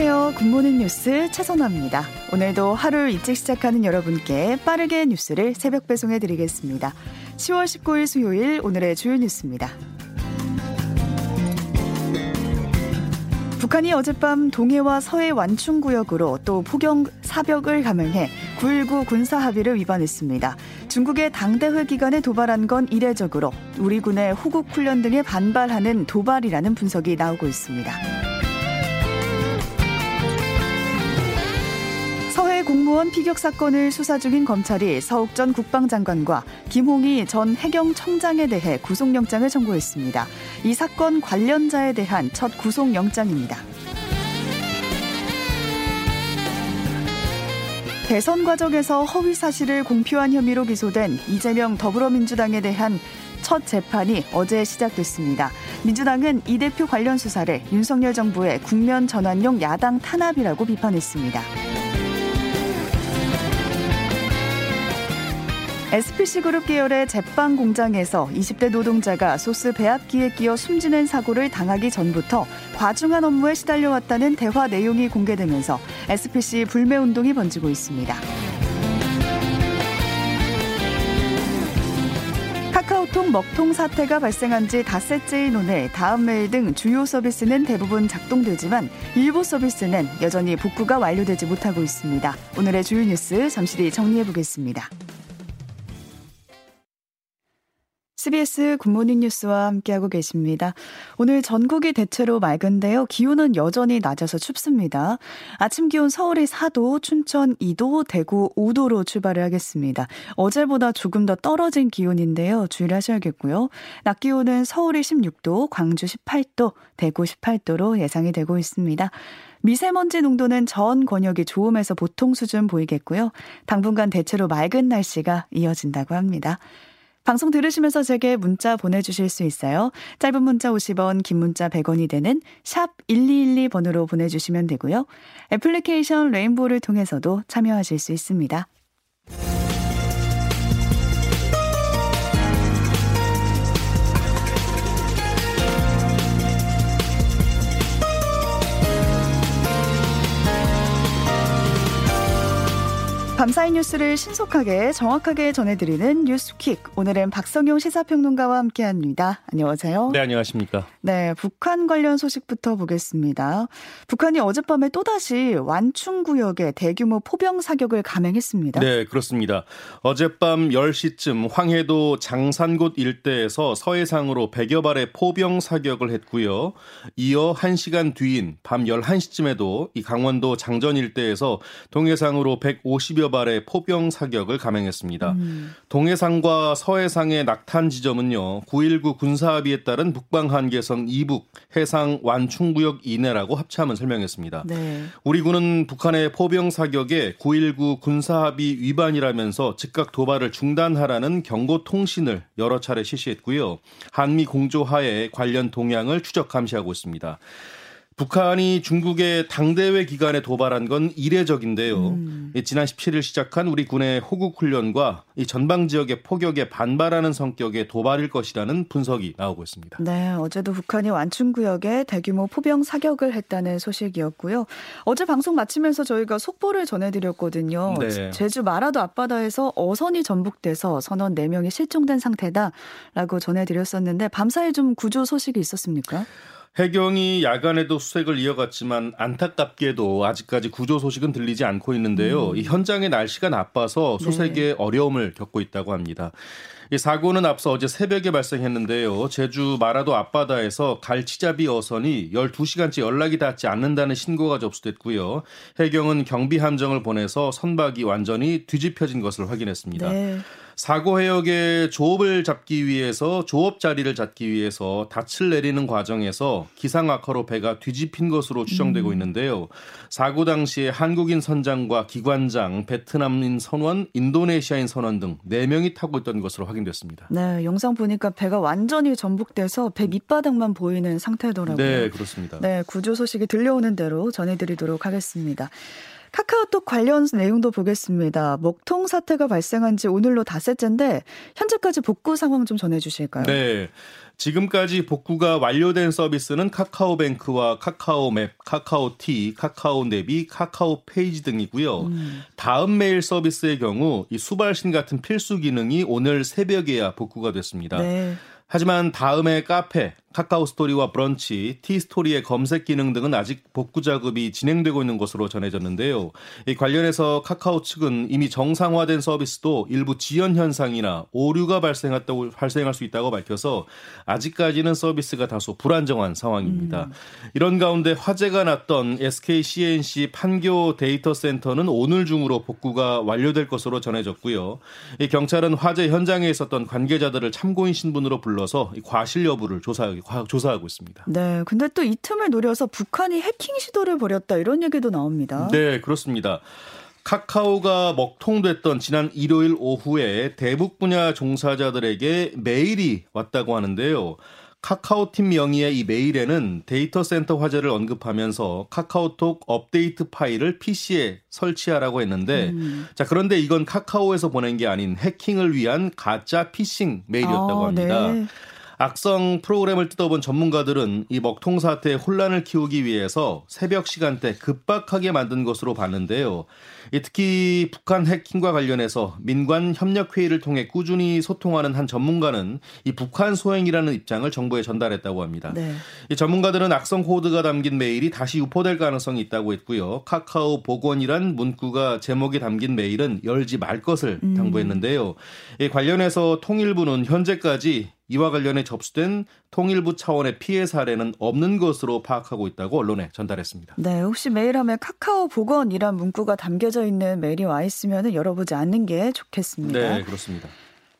안녕하세요. 굿모닝 뉴스 최선화입니다. 오늘도 하루를 일찍 시작하는 여러분께 빠르게 뉴스를 새벽 배송해 드리겠습니다. 10월 19일 수요일 오늘의 주요 뉴스입니다. 북한이 어젯밤 동해와 서해 완충 구역으로 또 포병 사격을 감행해 9.19 군사 합의를 위반했습니다. 중국의 당대회 기간에 도발한 건 이례적으로 우리 군의 호국 훈련 등에 반발하는 도발이라는 분석이 나오고 있습니다. 공무원 피격 사건을 수사 중인 검찰이 서욱 전 국방장관과 김홍희 전 해경청장에 대해 구속영장을 청구했습니다. 이 사건 관련자에 대한 첫 구속영장입니다. 대선 과정에서 허위 사실을 공표한 혐의로 기소된 이재명 더불어민주당에 대한 첫 재판이 어제 시작됐습니다. 민주당은 이 대표 관련 수사를 윤석열 정부의 국면 전환용 야당 탄압이라고 비판했습니다. SPC그룹 계열의 제빵 공장에서 20대 노동자가 소스 배합기에 끼어 숨지는 사고를 당하기 전부터 과중한 업무에 시달려왔다는 대화 내용이 공개되면서 SPC 불매 운동이 번지고 있습니다. 카카오톡 먹통 사태가 발생한 지 닷새째인 오늘 다음 메일 등 주요 서비스는 대부분 작동되지만 일부 서비스는 여전히 복구가 완료되지 못하고 있습니다. 오늘의 주요 뉴스 잠시 뒤 정리해 보겠습니다. CBS 굿모닝 뉴스와 함께하고 계십니다. 오늘 전국이 대체로 맑은데요. 기온은 여전히 낮아서 춥습니다. 아침 기온 서울이 4도, 춘천 2도, 대구 5도로 출발을 하겠습니다. 어제보다 조금 더 떨어진 기온인데요. 주의를 하셔야겠고요. 낮 기온은 서울이 16도, 광주 18도, 대구 18도로 예상이 되고 있습니다. 미세먼지 농도는 전 권역이 좋음에서 보통 수준 보이겠고요. 당분간 대체로 맑은 날씨가 이어진다고 합니다. 방송 들으시면서 제게 문자 보내주실 수 있어요. 짧은 문자 50원, 긴 문자 100원이 되는 샵 1212번으로 보내주시면 되고요. 애플리케이션 레인보우를 통해서도 참여하실 수 있습니다. 밤사이 뉴스를 신속하게 정확하게 전해드리는 뉴스킥. 오늘은 박성용 시사평론가와 함께합니다. 안녕하세요. 네, 안녕하십니까. 네, 북한 관련 소식부터 보겠습니다. 북한이 어젯밤에 또다시 완충 구역에 대규모 포병 사격을 감행했습니다. 네, 그렇습니다. 어젯밤 10시쯤 황해도 장산곳 일대에서 서해상으로 100여 발의 포병 사격을 했고요. 이어 1시간 뒤인 밤 11시쯤에도 이 강원도 장전 일대에서 동해상으로 150여 발의 포병 사격을 감행했습니다. 음. 동해상과 서해상의 낙탄 지점은요. 9.19 군사합의에 따른 북방 한계선 이북 해상 완충구역 이내라고 합참은 설명했습니다. 네. 우리 군은 북한의 포병 사격에 9.19 군사합의 위반이라면서 즉각 도발을 중단하라는 경고 통신을 여러 차례 실시했고요. 한미 공조하에 관련 동향을 추적 감시하고 있습니다. 북한이 중국의 당대회 기간에 도발한 건 이례적인데요. 음. 지난 17일 시작한 우리 군의 호국 훈련과 이 전방 지역의 포격에 반발하는 성격의 도발일 것이라는 분석이 나오고 있습니다. 네, 어제도 북한이 완충 구역에 대규모 포병 사격을 했다는 소식이었고요. 어제 방송 마치면서 저희가 속보를 전해드렸거든요. 네. 제주 마라도 앞바다에서 어선이 전복돼서 선원 4명이 실종된 상태다라고 전해드렸었는데 밤사이 좀 구조 소식이 있었습니까? 해경이 야간에도 수색을 이어갔지만 안타깝게도 아직까지 구조 소식은 들리지 않고 있는데요. 음. 이 현장의 날씨가 나빠서 수색에 네. 어려움을 겪고 있다고 합니다. 이 사고는 앞서 어제 새벽에 발생했는데요. 제주 마라도 앞바다에서 갈치잡이 어선이 12시간째 연락이 닿지 않는다는 신고가 접수됐고요. 해경은 경비 함정을 보내서 선박이 완전히 뒤집혀진 것을 확인했습니다. 네. 사고 해역의 조업을 잡기 위해서 조업 자리를 잡기 위해서 닻을 내리는 과정에서 기상 악화로 배가 뒤집힌 것으로 추정되고 음. 있는데요. 사고 당시에 한국인 선장과 기관장, 베트남인 선원, 인도네시아인 선원 등 4명이 타고 있던 것으로 확인됐습니다. 네, 영상 보니까 배가 완전히 전복돼서 배 밑바닥만 보이는 상태더라고요. 네, 그렇습니다. 네, 구조 소식이 들려오는 대로 전해드리도록 하겠습니다. 카카오톡 관련 내용도 보겠습니다. 먹통 사태가 발생한 지 오늘로 닷새째인데 현재까지 복구 상황 좀 전해 주실까요? 네. 지금까지 복구가 완료된 서비스는 카카오뱅크와 카카오맵, 카카오T, 카카오네비, 카카오페이지 등이고요. 음. 다음 메일 서비스의 경우 이 수발신 같은 필수 기능이 오늘 새벽에야 복구가 됐습니다. 네. 하지만 다음의 카페, 카카오 스토리와 브런치, 티스토리의 검색 기능 등은 아직 복구 작업이 진행되고 있는 것으로 전해졌는데요. 이 관련해서 카카오 측은 이미 정상화된 서비스도 일부 지연 현상이나 오류가 발생했다고 발생할 수 있다고 밝혀서 아직까지는 서비스가 다소 불안정한 상황입니다. 음. 이런 가운데 화재가 났던 SK C&C 판교 데이터 센터는 오늘 중으로 복구가 완료될 것으로 전해졌고요. 이 경찰은 화재 현장에 있었던 관계자들을 참고인 신분으로 불러서 과실 여부를 조사 조사하고 있습니다. 네, 근데 또 이 틈을 노려서 북한이 해킹 시도를 벌였다 이런 얘기도 나옵니다. 네, 그렇습니다. 카카오가 먹통됐던 지난 일요일 오후에 대북 분야 종사자들에게 메일이 왔다고 하는데요. 카카오팀 명의의 이 메일에는 데이터 센터 화재를 언급하면서 카카오톡 업데이트 파일을 PC에 설치하라고 했는데 음. 자 그런데 이건 카카오에서 보낸 게 아닌 해킹을 위한 가짜 피싱 메일이었다고 아, 합니다. 네. 악성 프로그램을 뜯어본 전문가들은 이 먹통 사태에 혼란을 키우기 위해서 새벽 시간대 급박하게 만든 것으로 봤는데요. 특히 북한 해킹과 관련해서 민관 협력 회의를 통해 꾸준히 소통하는 한 전문가는 이 북한 소행이라는 입장을 정부에 전달했다고 합니다. 네. 이 전문가들은 악성 코드가 담긴 메일이 다시 유포될 가능성이 있다고 했고요. 카카오 복원이란 문구가 제목에 담긴 메일은 열지 말 것을 음. 당부했는데요. 이 관련해서 통일부는 현재까지 이와 관련해 접수된 통일부 차원의 피해 사례는 없는 것으로 파악하고 있다고 언론에 전달했습니다. 네, 혹시 메일함에 카카오 복원이란 문구가 담겨져 있는 메일이 와 있으면 열어보지 않는 게 좋겠습니다. 네, 그렇습니다.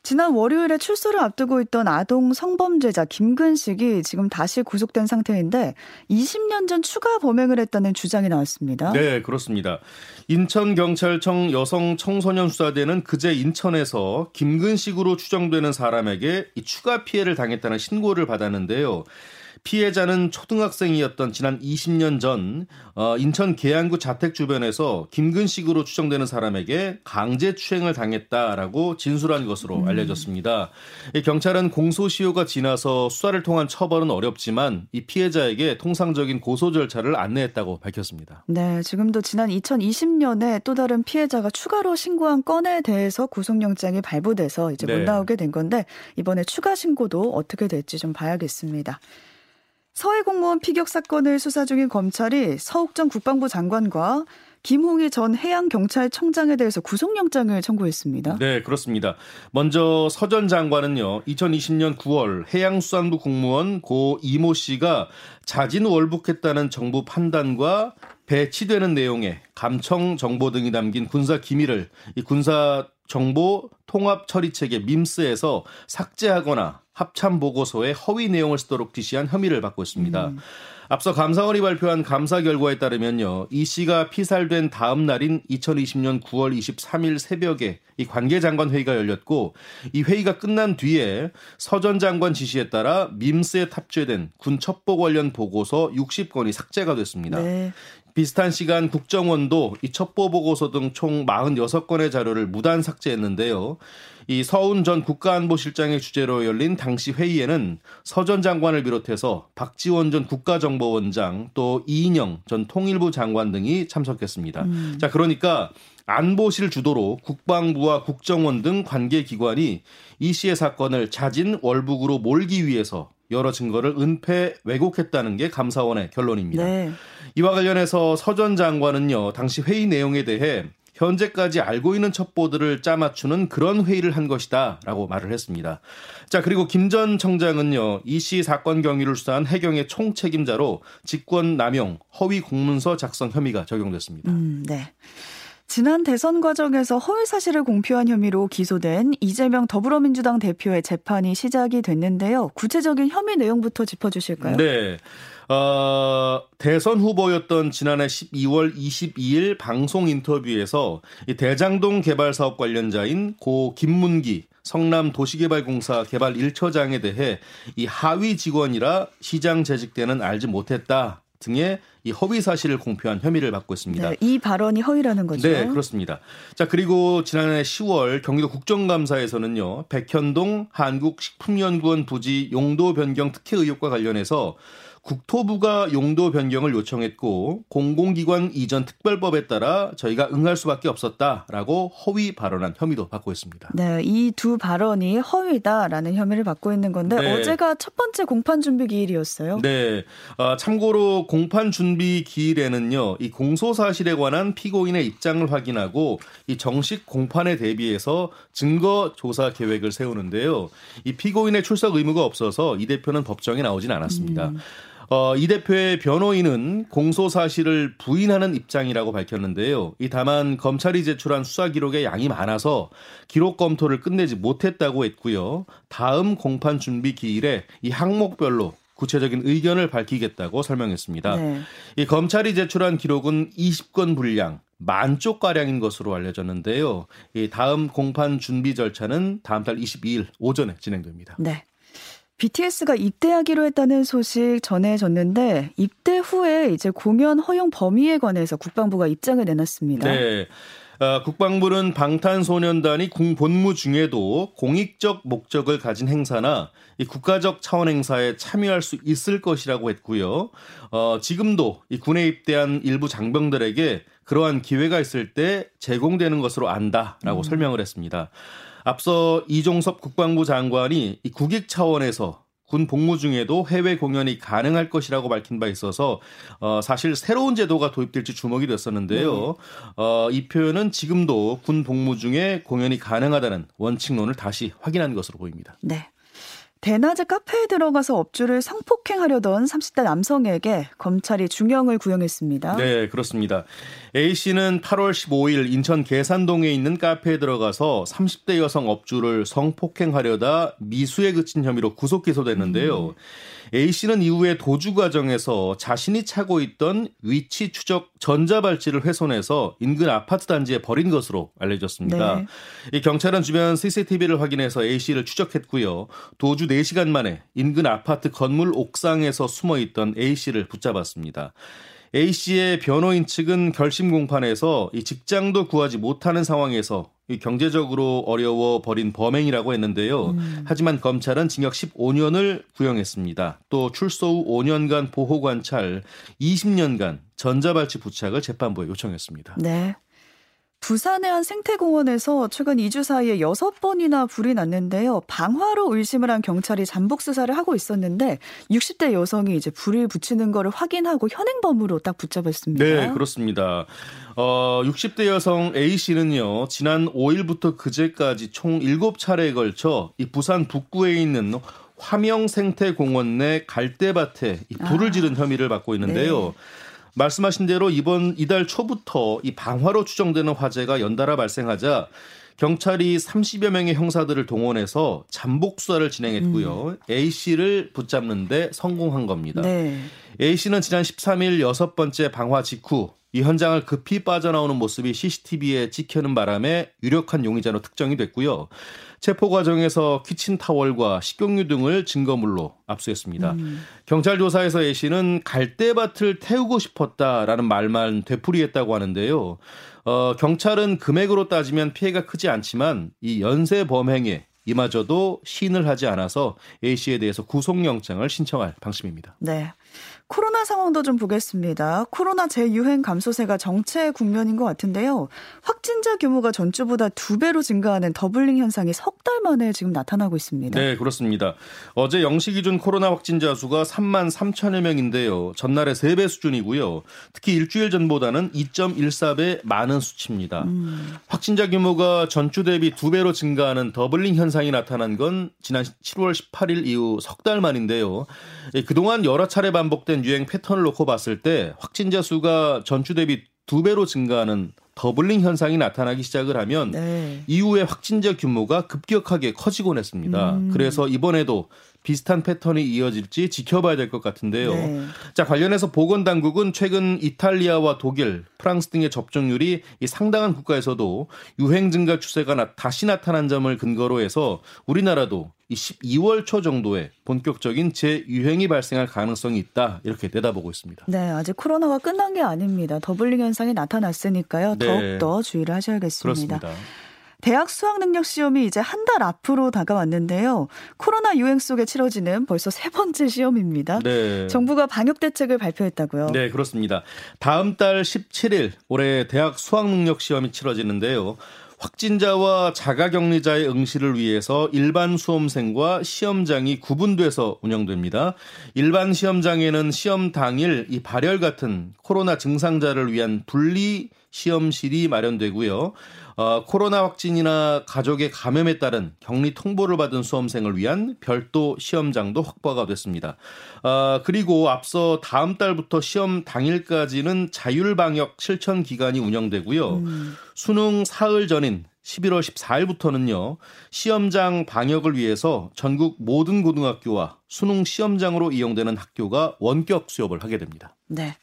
지난 월요일에 출소를 앞두고 있던 아동 성범죄자 김근식이 지금 다시 구속된 상태인데 20년 전 추가 범행을 했다는 주장이 나왔습니다. 네, 그렇습니다. 인천경찰청 여성 청소년 수사대는 그제 인천에서 김근식으로 추정되는 사람에게 추가 피해를 당했다는 신고를 받았는데요. 피해자는 초등학생이었던 지난 20년 전 어, 인천 계양구 자택 주변에서 김근식으로 추정되는 사람에게 강제 추행을 당했다라고 진술한 것으로 음. 알려졌습니다. 경찰은 공소시효가 지나서 수사를 통한 처벌은 어렵지만 이 피해자에게 통상적인 고소 절차를 안내했다고 밝혔습니다. 네, 지금도 지난 2020년에 또 다른 피해자가 추가로 신고한 건에 대해서 구속영장이 발부돼서 이제 못 네. 나오게 된 건데 이번에 추가 신고도 어떻게 될지 좀 봐야겠습니다. 서해 공무원 피격 사건을 수사 중인 검찰이 서욱 전 국방부 장관과 김홍희 전 해양경찰청장에 대해서 구속영장을 청구했습니다. 네, 그렇습니다. 먼저 서 전 장관은요, 2020년 9월 해양수산부 공무원 고 이모 씨가 자진 월북했다는 정부 판단과 배치되는 내용의 감청 정보 등이 담긴 군사 기밀을 이 군사 정보 통합 처리 체계 밈스에서 삭제하거나 합참 보고서에 허위 내용을 쓰도록 지시한 혐의를 받고 있습니다. 음. 앞서 감사원이 발표한 감사 결과에 따르면요. 이 씨가 피살된 다음 날인 2020년 9월 23일 새벽에 이 관계 장관 회의가 열렸고 이 회의가 끝난 뒤에 서전 장관 지시에 따라 밈스에 탑재된 군 첩보 관련 보고서 60건이 삭제가 됐습니다. 네. 비슷한 시간 국정원도 이 첩보 보고서 등 총 46건의 자료를 무단 삭제했는데요. 이 서훈 전 국가안보실장의 주재로 열린 당시 회의에는 서 전 장관을 비롯해서 박지원 전 국가정보원장 또 이인영 전 통일부 장관 등이 참석했습니다. 음. 자, 그러니까 안보실 주도로 국방부와 국정원 등 관계 기관이 이 씨의 사건을 자진 월북으로 몰기 위해서 여러 증거를 은폐 왜곡했다는 게 감사원의 결론입니다. 네. 이와 관련해서 서 전 장관은요, 당시 회의 내용에 대해 현재까지 알고 있는 첩보들을 짜맞추는 그런 회의를 한 것이다 라고 말을 했습니다. 자, 그리고 김 전 청장은요, 이 씨 사건 경위를 수사한 해경의 총책임자로 직권 남용, 허위 공문서 작성 혐의가 적용됐습니다. 음, 네. 지난 대선 과정에서 허위 사실을 공표한 혐의로 기소된 이재명 더불어민주당 대표의 재판이 시작이 됐는데요. 구체적인 혐의 내용부터 짚어주실까요? 네. 어, 대선 후보였던 지난해 12월 22일 방송 인터뷰에서 이 대장동 개발 사업 관련자인 고 김문기 성남 도시개발공사 개발 1처장에 대해 이 하위 직원이라 시장 재직 때는 알지 못했다. 등의 이 허위 사실을 공표한 혐의를 받고 있습니다. 네, 이 발언이 허위라는 거죠. 네, 그렇습니다. 자, 그리고 지난해 10월 경기도 국정감사에서는요. 백현동 한국식품연구원 부지 용도 변경 특혜 의혹과 관련해서 국토부가 용도 변경을 요청했고 공공기관 이전 특별법에 따라 저희가 응할 수밖에 없었다라고 허위 발언한 혐의도 받고 있습니다. 네, 이 두 발언이 허위다라는 혐의를 받고 있는 건데 네. 어제가 첫 번째 공판 준비 기일이었어요. 네, 어, 참고로 공판 준비 기일에는요, 이 공소 사실에 관한 피고인의 입장을 확인하고 이 정식 공판에 대비해서 증거 조사 계획을 세우는데요. 이 피고인의 출석 의무가 없어서 이 대표는 법정에 나오진 않았습니다. 음. 어, 이 대표의 변호인은 공소 사실을 부인하는 입장이라고 밝혔는데요. 이 다만 검찰이 제출한 수사 기록의 양이 많아서 기록 검토를 끝내지 못했다고 했고요. 다음 공판 준비 기일에 이 항목별로 구체적인 의견을 밝히겠다고 설명했습니다. 네. 이 검찰이 제출한 기록은 20건 분량, 만 쪽 가량인 것으로 알려졌는데요. 이 다음 공판 준비 절차는 다음 달 22일 오전에 진행됩니다. 네. BTS가 입대하기로 했다는 소식 전해졌는데 입대 후에 이제 공연 허용 범위에 관해서 국방부가 입장을 내놨습니다. 네. 어, 국방부는 방탄소년단이 군 본무 중에도 공익적 목적을 가진 행사나 이 국가적 차원 행사에 참여할 수 있을 것이라고 했고요. 어, 지금도 이 군에 입대한 일부 장병들에게 그러한 기회가 있을 때 제공되는 것으로 안다라고 음. 설명을 했습니다. 앞서 이종섭 국방부 장관이 이 국익 차원에서 군 복무 중에도 해외 공연이 가능할 것이라고 밝힌 바 있어서 어, 사실 새로운 제도가 도입될지 주목이 됐었는데요. 네. 어, 이 표현은 지금도 군 복무 중에 공연이 가능하다는 원칙론을 다시 확인한 것으로 보입니다. 네. 대낮에 카페에 들어가서 업주를 성폭행하려던 30대 남성에게 검찰이 중형을 구형했습니다. 네, 그렇습니다. A씨는 8월 15일 인천 계산동에 있는 카페에 들어가서 30대 여성 업주를 성폭행하려다 미수에 그친 혐의로 구속 기소됐는데요. 음. A씨는 이후에 도주 과정에서 자신이 차고 있던 위치 추적 전자발찌를 훼손해서 인근 아파트 단지에 버린 것으로 알려졌습니다. 네. 이 경찰은 주변 CCTV를 확인해서 A씨를 추적했고요. 도주 4시간 만에 인근 아파트 건물 옥상에서 숨어 있던 A씨를 붙잡았습니다. A씨의 변호인 측은 결심 공판에서 이 직장도 구하지 못하는 상황에서 이 경제적으로 어려워 버린 범행이라고 했는데요. 음. 하지만 검찰은 징역 15년을 구형했습니다. 또 출소 후 5년간 보호 관찰, 20년간 전자발찌 부착을 재판부에 요청했습니다. 네. 부산의 한 생태공원에서 최근 2주 사이에 6번이나 불이 났는데요. 방화로 의심을 한 경찰이 잠복 수사를 하고 있었는데 60대 여성이 이제 불을 붙이는 거를 확인하고 현행범으로 딱 붙잡았습니다. 네, 그렇습니다. 어, 60대 여성 A 씨는요. 지난 5일부터 그제까지 총 7차례에 걸쳐 이 부산 북구에 있는 화명 생태공원 내 갈대밭에 이 불을 아. 지른 혐의를 받고 있는데요. 네. 말씀하신 대로 이번 이달 초부터 이 방화로 추정되는 화재가 연달아 발생하자 경찰이 30여 명의 형사들을 동원해서 잠복 수사를 진행했고요. 음. A 씨를 붙잡는데 성공한 겁니다. 네. A 씨는 지난 13일 여섯 번째 방화 직후 이 현장을 급히 빠져나오는 모습이 CCTV에 찍히는 바람에 유력한 용의자로 특정이 됐고요. 체포 과정에서 키친 타월과 식용유 등을 증거물로 압수했습니다. 음. 경찰 조사에서 A 씨는 갈대밭을 태우고 싶었다라는 말만 되풀이했다고 하는데요. 어, 경찰은 금액으로 따지면 피해가 크지 않지만 이 연쇄 범행에 이마저도 시인을 하지 않아서 A 씨에 대해서 구속영장을 신청할 방침입니다. 네. 코로나 상황도 좀 보겠습니다. 코로나 재유행 감소세가 정체 국면인 것 같은데요. 확진자 규모가 전주보다 두 배로 증가하는 더블링 현상이 석 달 만에 지금 나타나고 있습니다. 네, 그렇습니다. 어제 영시 기준 코로나 확진자 수가 3만 3천여 명인데요. 전날의 3배 수준이고요. 특히 일주일 전보다는 2.14배 많은 수치입니다. 음. 확진자 규모가 전주 대비 두 배로 증가하는 doubling 현상이 나타난 건 지난 7월 18일 이후 석 달 만인데요. 예, 그동안 여러 차례 반복된 유행 패턴을 놓고 봤을 때 확진자 수가 전주 대비 두 배로 증가하는 doubling 현상이 나타나기 시작을 하면 네. 이후에 확진자 규모가 급격하게 커지곤 했습니다. 음. 그래서 이번에도 비슷한 패턴이 이어질지 지켜봐야 될 것 같은데요. 네. 자, 관련해서 보건 당국은 최근 이탈리아와 독일, 프랑스 등의 접종률이 이 상당한 국가에서도 유행 증가 추세가 나, 다시 나타난 점을 근거로 해서 우리나라도 이 12월 초 정도에 본격적인 재유행이 발생할 가능성이 있다 이렇게 내다보고 있습니다. 네, 아직 코로나가 끝난 게 아닙니다. 더블링 현상이 나타났으니까요. 네. 더욱더 주의를 하셔야겠습니다. 그렇습니다. 대학 수학 능력 시험이 이제 한 달 앞으로 다가왔는데요. 코로나 유행 속에 치러지는 벌써 세 번째 시험입니다. 네. 정부가 방역 대책을 발표했다고요. 네, 그렇습니다. 다음 달 17일 올해 대학 수학 능력 시험이 치러지는데요. 확진자와 자가격리자의 응시를 위해서 일반 수험생과 시험장이 구분돼서 운영됩니다. 일반 시험장에는 시험 당일 이 발열 같은 코로나 증상자를 위한 분리 시험실이 마련되고요. 어, 코로나 확진이나 가족의 감염에 따른 격리 통보를 받은 수험생을 위한 별도 시험장도 확보가 됐습니다. 어, 그리고 앞서 다음 달부터 시험 당일까지는 자율 방역 실천 기간이 운영되고요. 음. 수능 사흘 전인 11월 14일부터는요, 시험장 방역을 위해서 전국 모든 고등학교와 수능 시험장으로 이용되는 학교가 원격 수업을 하게 됩니다. 네.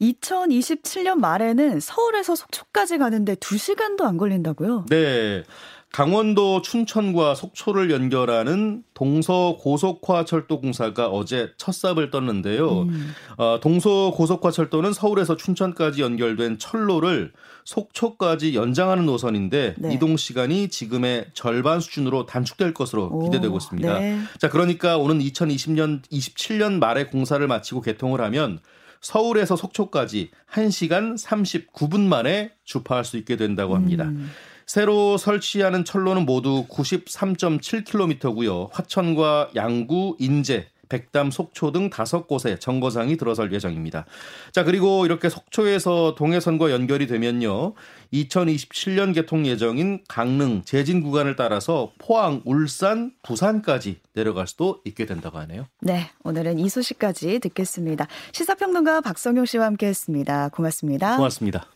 2027년 말에는 서울에서 속초까지 가는데 2시간도 안 걸린다고요? 네. 강원도 춘천과 속초를 연결하는 동서 고속화 철도 공사가 어제 첫 삽을 떴는데요. 음. 어, 동서 고속화 철도는 서울에서 춘천까지 연결된 철로를 속초까지 연장하는 노선인데 네. 이동 시간이 지금의 절반 수준으로 단축될 것으로 오, 기대되고 있습니다. 네. 자, 그러니까 오는 2020년 27년 말에 공사를 마치고 개통을 하면 서울에서 속초까지 1시간 39분 만에 주파할 수 있게 된다고 합니다. 음. 새로 설치하는 철로는 모두 93.7km고요. 화천과 양구, 인제, 백담, 속초 등 다섯 곳에 정거장이 들어설 예정입니다. 자, 그리고 이렇게 속초에서 동해선과 연결이 되면요. 2027년 개통 예정인 강릉, 제진 구간을 따라서 포항, 울산, 부산까지 내려갈 수도 있게 된다고 하네요. 네, 오늘은 이 소식까지 듣겠습니다. 시사평론가 박성용 씨와 함께했습니다. 고맙습니다. 고맙습니다.